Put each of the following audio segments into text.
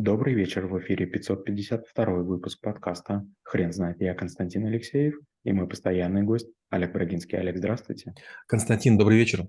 Добрый вечер, в эфире 552 выпуск подкаста «Хрен знает». Я Константин Алексеев и мой постоянный гость Олег Брагинский. Олег, здравствуйте. Константин, добрый вечер.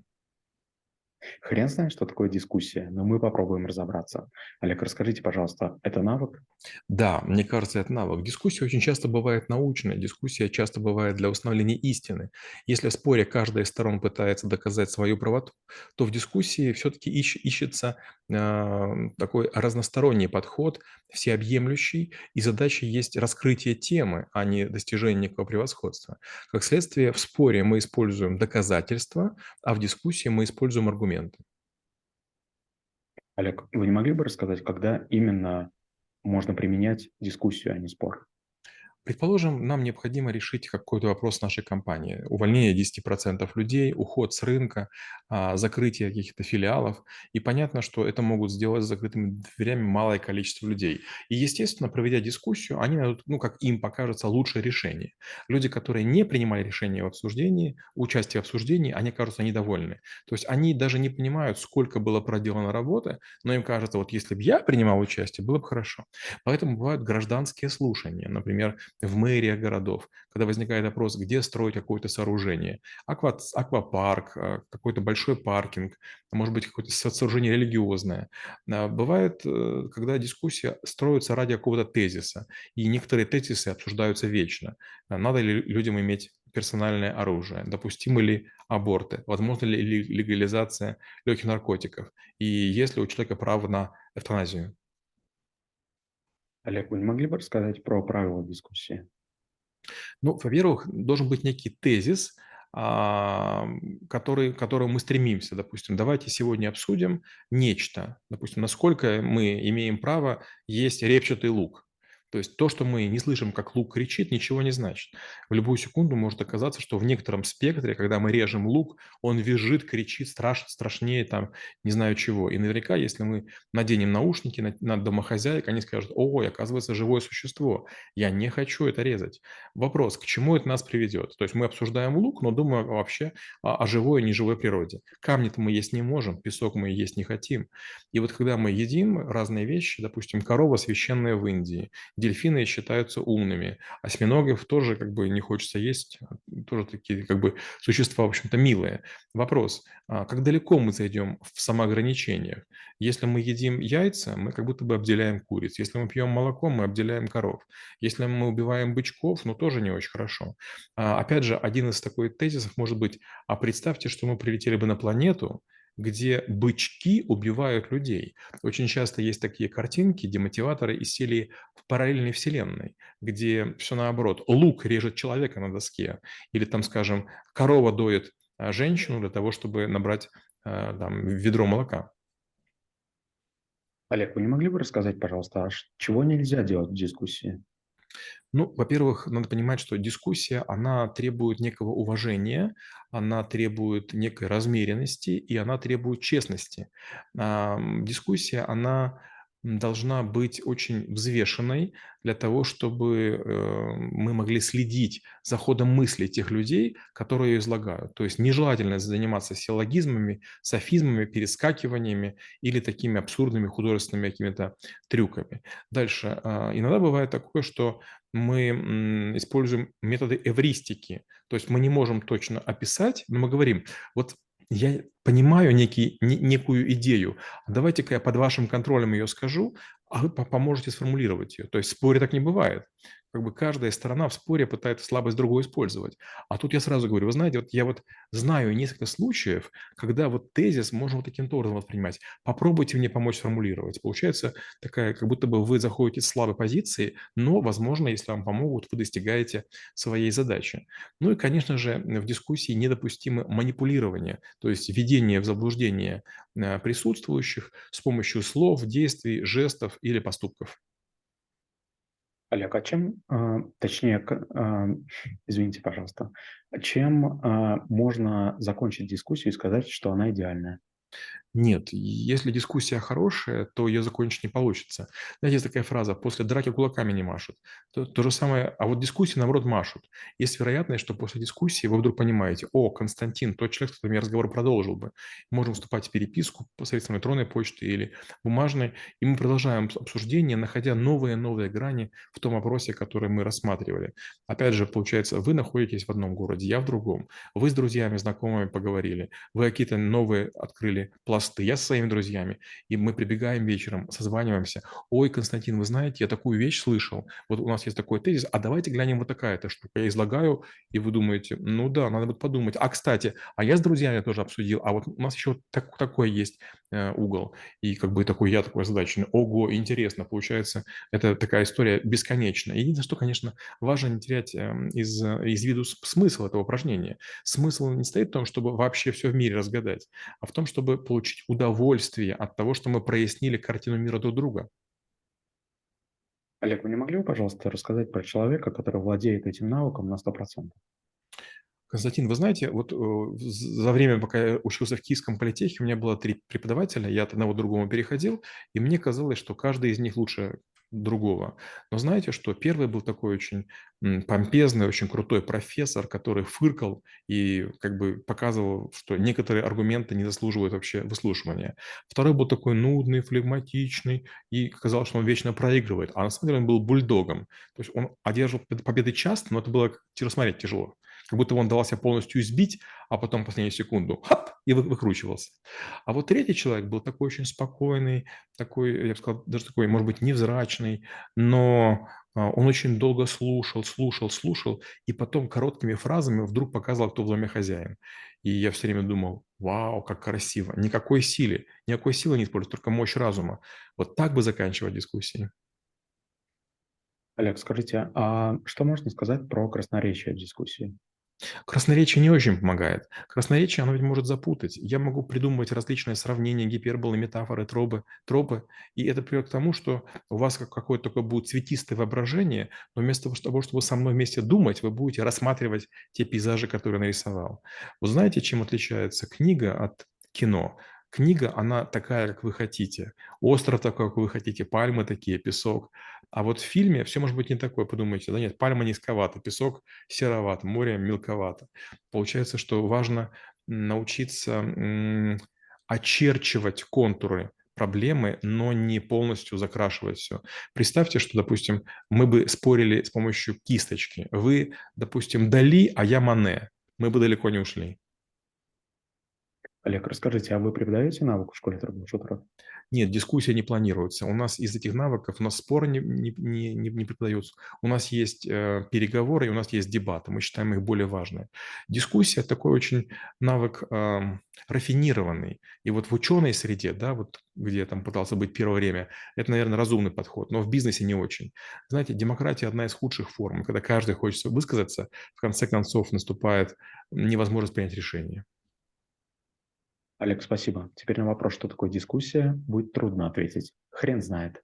Хрен знает, что такое дискуссия, но мы попробуем разобраться. Олег, расскажите, пожалуйста, это навык? Да, мне кажется, это навык. Дискуссия очень часто бывает научная, дискуссия часто бывает для установления истины. Если в споре каждая из сторон пытается доказать свою правоту, то в дискуссии все-таки ищ, ищется э, такой разносторонний подход, всеобъемлющий, и задача есть раскрытие темы, а не достижение некого превосходства. Как следствие, в споре мы используем доказательства, а в дискуссии мы используем аргументы. Олег, вы не могли бы рассказать, когда именно можно применять дискуссию, а не спор? Предположим, нам необходимо решить какой-то вопрос нашей компании. Увольнение 10% людей, уход с рынка, а, закрытие каких-то филиалов. И понятно, что это могут сделать с закрытыми дверями малое количество людей. И, естественно, проведя дискуссию, они найдут, ну, как им покажется, лучшее решение. Люди, которые не принимали решение в обсуждении, участие в обсуждении, они кажутся недовольны. То есть они даже не понимают, сколько было проделано работы, но им кажется, вот если бы я принимал участие, было бы хорошо. Поэтому бывают гражданские слушания. Например, в мэриях городов, когда возникает вопрос, где строить какое-то сооружение, аква, аквапарк, а, какой-то большой паркинг, может быть, какое-то сооружение религиозное. А, бывает, э, когда дискуссия строится ради какого-то тезиса, и некоторые тезисы обсуждаются вечно. А, надо ли людям иметь персональное оружие, допустимы ли аборты, возможно ли легализация легких наркотиков, и есть ли у человека право на эвтаназию. Олег, вы не могли бы рассказать про правила дискуссии? Ну, во-первых, должен быть некий тезис, а, который, к которому мы стремимся. Допустим, давайте сегодня обсудим нечто. Допустим, насколько мы имеем право есть репчатый лук. То есть то, что мы не слышим, как лук кричит, ничего не значит. В любую секунду может оказаться, что в некотором спектре, когда мы режем лук, он визжит, кричит страш, страшнее там не знаю чего. И наверняка, если мы наденем наушники на, на домохозяек, они скажут, ой, оказывается, живое существо, я не хочу это резать. Вопрос, к чему это нас приведет? То есть мы обсуждаем лук, но думаем вообще о, о живой и неживой природе. Камни-то мы есть не можем, песок мы есть не хотим. И вот когда мы едим разные вещи, допустим, корова священная в Индии, дельфины считаются умными, осьминогов тоже как бы не хочется есть, а, тоже такие как бы существа, в общем-то, милые. Вопрос, а как далеко мы зайдем в самоограничениях? Если мы едим яйца, мы как будто бы обделяем куриц. Если мы пьем молоко, мы обделяем коров. Если мы убиваем бычков, ну тоже не очень хорошо. А, опять же, один из таких тезисов может быть, а представьте, что мы прилетели бы на планету, где бычки убивают людей. Очень часто есть такие картинки, демотиваторы из серии в параллельной вселенной, где все наоборот. Лук режет человека на доске, или там, скажем, корова доит а, женщину для того, чтобы набрать а, там, ведро молока. Олег, вы не могли бы рассказать, пожалуйста, а чего нельзя делать в дискуссии? Ну, во-первых, надо понимать, что дискуссия, она требует некого уважения, она требует некой размеренности и она требует честности. Дискуссия, она должна быть очень взвешенной для того, чтобы э, мы могли следить за ходом мысли тех людей, которые ее излагают. То есть нежелательно заниматься силлогизмами, софизмами, перескакиваниями или такими абсурдными художественными какими-то трюками. Дальше. А, иногда бывает такое, что мы используем методы эвристики. То есть мы не можем точно описать, но мы говорим, вот я понимаю некий, не, некую идею, давайте-ка я под вашим контролем ее скажу, а вы поможете сформулировать ее. То есть в споре так не бывает как бы каждая сторона в споре пытается слабость другой использовать. А тут я сразу говорю, вы знаете, вот я вот знаю несколько случаев, когда вот тезис можно вот таким образом воспринимать. Попробуйте мне помочь сформулировать. Получается такая, как будто бы вы заходите с слабой позиции, но, возможно, если вам помогут, вы достигаете своей задачи. Ну и, конечно же, в дискуссии недопустимо манипулирование, то есть введение в заблуждение э, присутствующих с помощью слов, действий, жестов или поступков. Олег, а чем, а, точнее, а, извините, пожалуйста, чем а, можно закончить дискуссию и сказать, что она идеальная? Нет, если дискуссия хорошая, то ее закончить не получится. Знаете, есть такая фраза «после драки кулаками не машут». То, то же самое, а вот дискуссии, наоборот, машут. Есть вероятность, что после дискуссии вы вдруг понимаете, о, Константин, тот человек, с которым я разговор продолжил бы. Можем вступать в переписку посредством электронной почты или бумажной, и мы продолжаем обсуждение, находя новые-новые грани в том вопросе, который мы рассматривали. Опять же, получается, вы находитесь в одном городе, я в другом. Вы с друзьями, знакомыми поговорили, вы какие-то новые открыли пласты посты, я со своими друзьями, и мы прибегаем вечером, созваниваемся. Ой, Константин, вы знаете, я такую вещь слышал, вот у нас есть такой тезис, а давайте глянем вот такая-то штука. Я излагаю, и вы думаете, ну да, надо будет подумать. А, кстати, а я с друзьями тоже обсудил, а вот у нас еще так, такой есть э, угол. И как бы такой я такой озадаченный. Ого, интересно, получается, это такая история бесконечная. Единственное, что, конечно, важно не терять э, из, из виду смысл этого упражнения. Смысл не стоит в том, чтобы вообще все в мире разгадать, а в том, чтобы получить получить удовольствие от того, что мы прояснили картину мира друг друга. Олег, вы не могли бы, пожалуйста, рассказать про человека, который владеет этим навыком на 100%? Константин, вы знаете, вот э, за время, пока я учился в Киевском политехе, у меня было три преподавателя, я от одного к другому переходил, и мне казалось, что каждый из них лучше другого. Но знаете, что первый был такой очень помпезный, очень крутой профессор, который фыркал и как бы показывал, что некоторые аргументы не заслуживают вообще выслушивания. Второй был такой нудный, флегматичный, и казалось, что он вечно проигрывает. А на самом деле он был бульдогом. То есть он одерживал победы часто, но это было рассмотреть тяжело как будто он давался полностью избить, а потом последнюю секунду хап, и выкручивался. А вот третий человек был такой очень спокойный, такой, я бы сказал, даже такой, может быть, невзрачный, но а, он очень долго слушал, слушал, слушал, и потом короткими фразами вдруг показывал, кто в доме хозяин. И я все время думал, вау, как красиво. Никакой силы, никакой силы не используют, только мощь разума. Вот так бы заканчивать дискуссии. Олег, скажите, а что можно сказать про красноречие в дискуссии? Красноречие не очень помогает. Красноречие, оно ведь может запутать. Я могу придумывать различные сравнения, гиперболы, метафоры, тропы, тропы, и это приведет к тому, что у вас какое-то такое будет цветистое воображение, но вместо того, чтобы со мной вместе думать, вы будете рассматривать те пейзажи, которые нарисовал. Вы знаете, чем отличается книга от кино? Книга, она такая, как вы хотите. Остров такой, как вы хотите, пальмы такие, песок. А вот в фильме все может быть не такое. Подумайте, да нет, пальма низковата, песок сероват, море мелковато. Получается, что важно научиться очерчивать контуры проблемы, но не полностью закрашивать все. Представьте, что, допустим, мы бы спорили с помощью кисточки. Вы, допустим, Дали, а я Мане. Мы бы далеко не ушли. Олег, расскажите, а вы преподаете навык в школе трэблшутеров? Нет, дискуссия не планируется. У нас из этих навыков у нас споры не, не, не, не преподаются. У нас есть э, переговоры, и у нас есть дебаты. Мы считаем их более важными. Дискуссия – такой очень навык э, рафинированный. И вот в ученой среде, да, вот где я там пытался быть первое время, это, наверное, разумный подход, но в бизнесе не очень. Знаете, демократия – одна из худших форм. Когда каждый хочет высказаться, в конце концов наступает невозможность принять решение. Олег, спасибо. Теперь на вопрос, что такое дискуссия, будет трудно ответить. Хрен знает.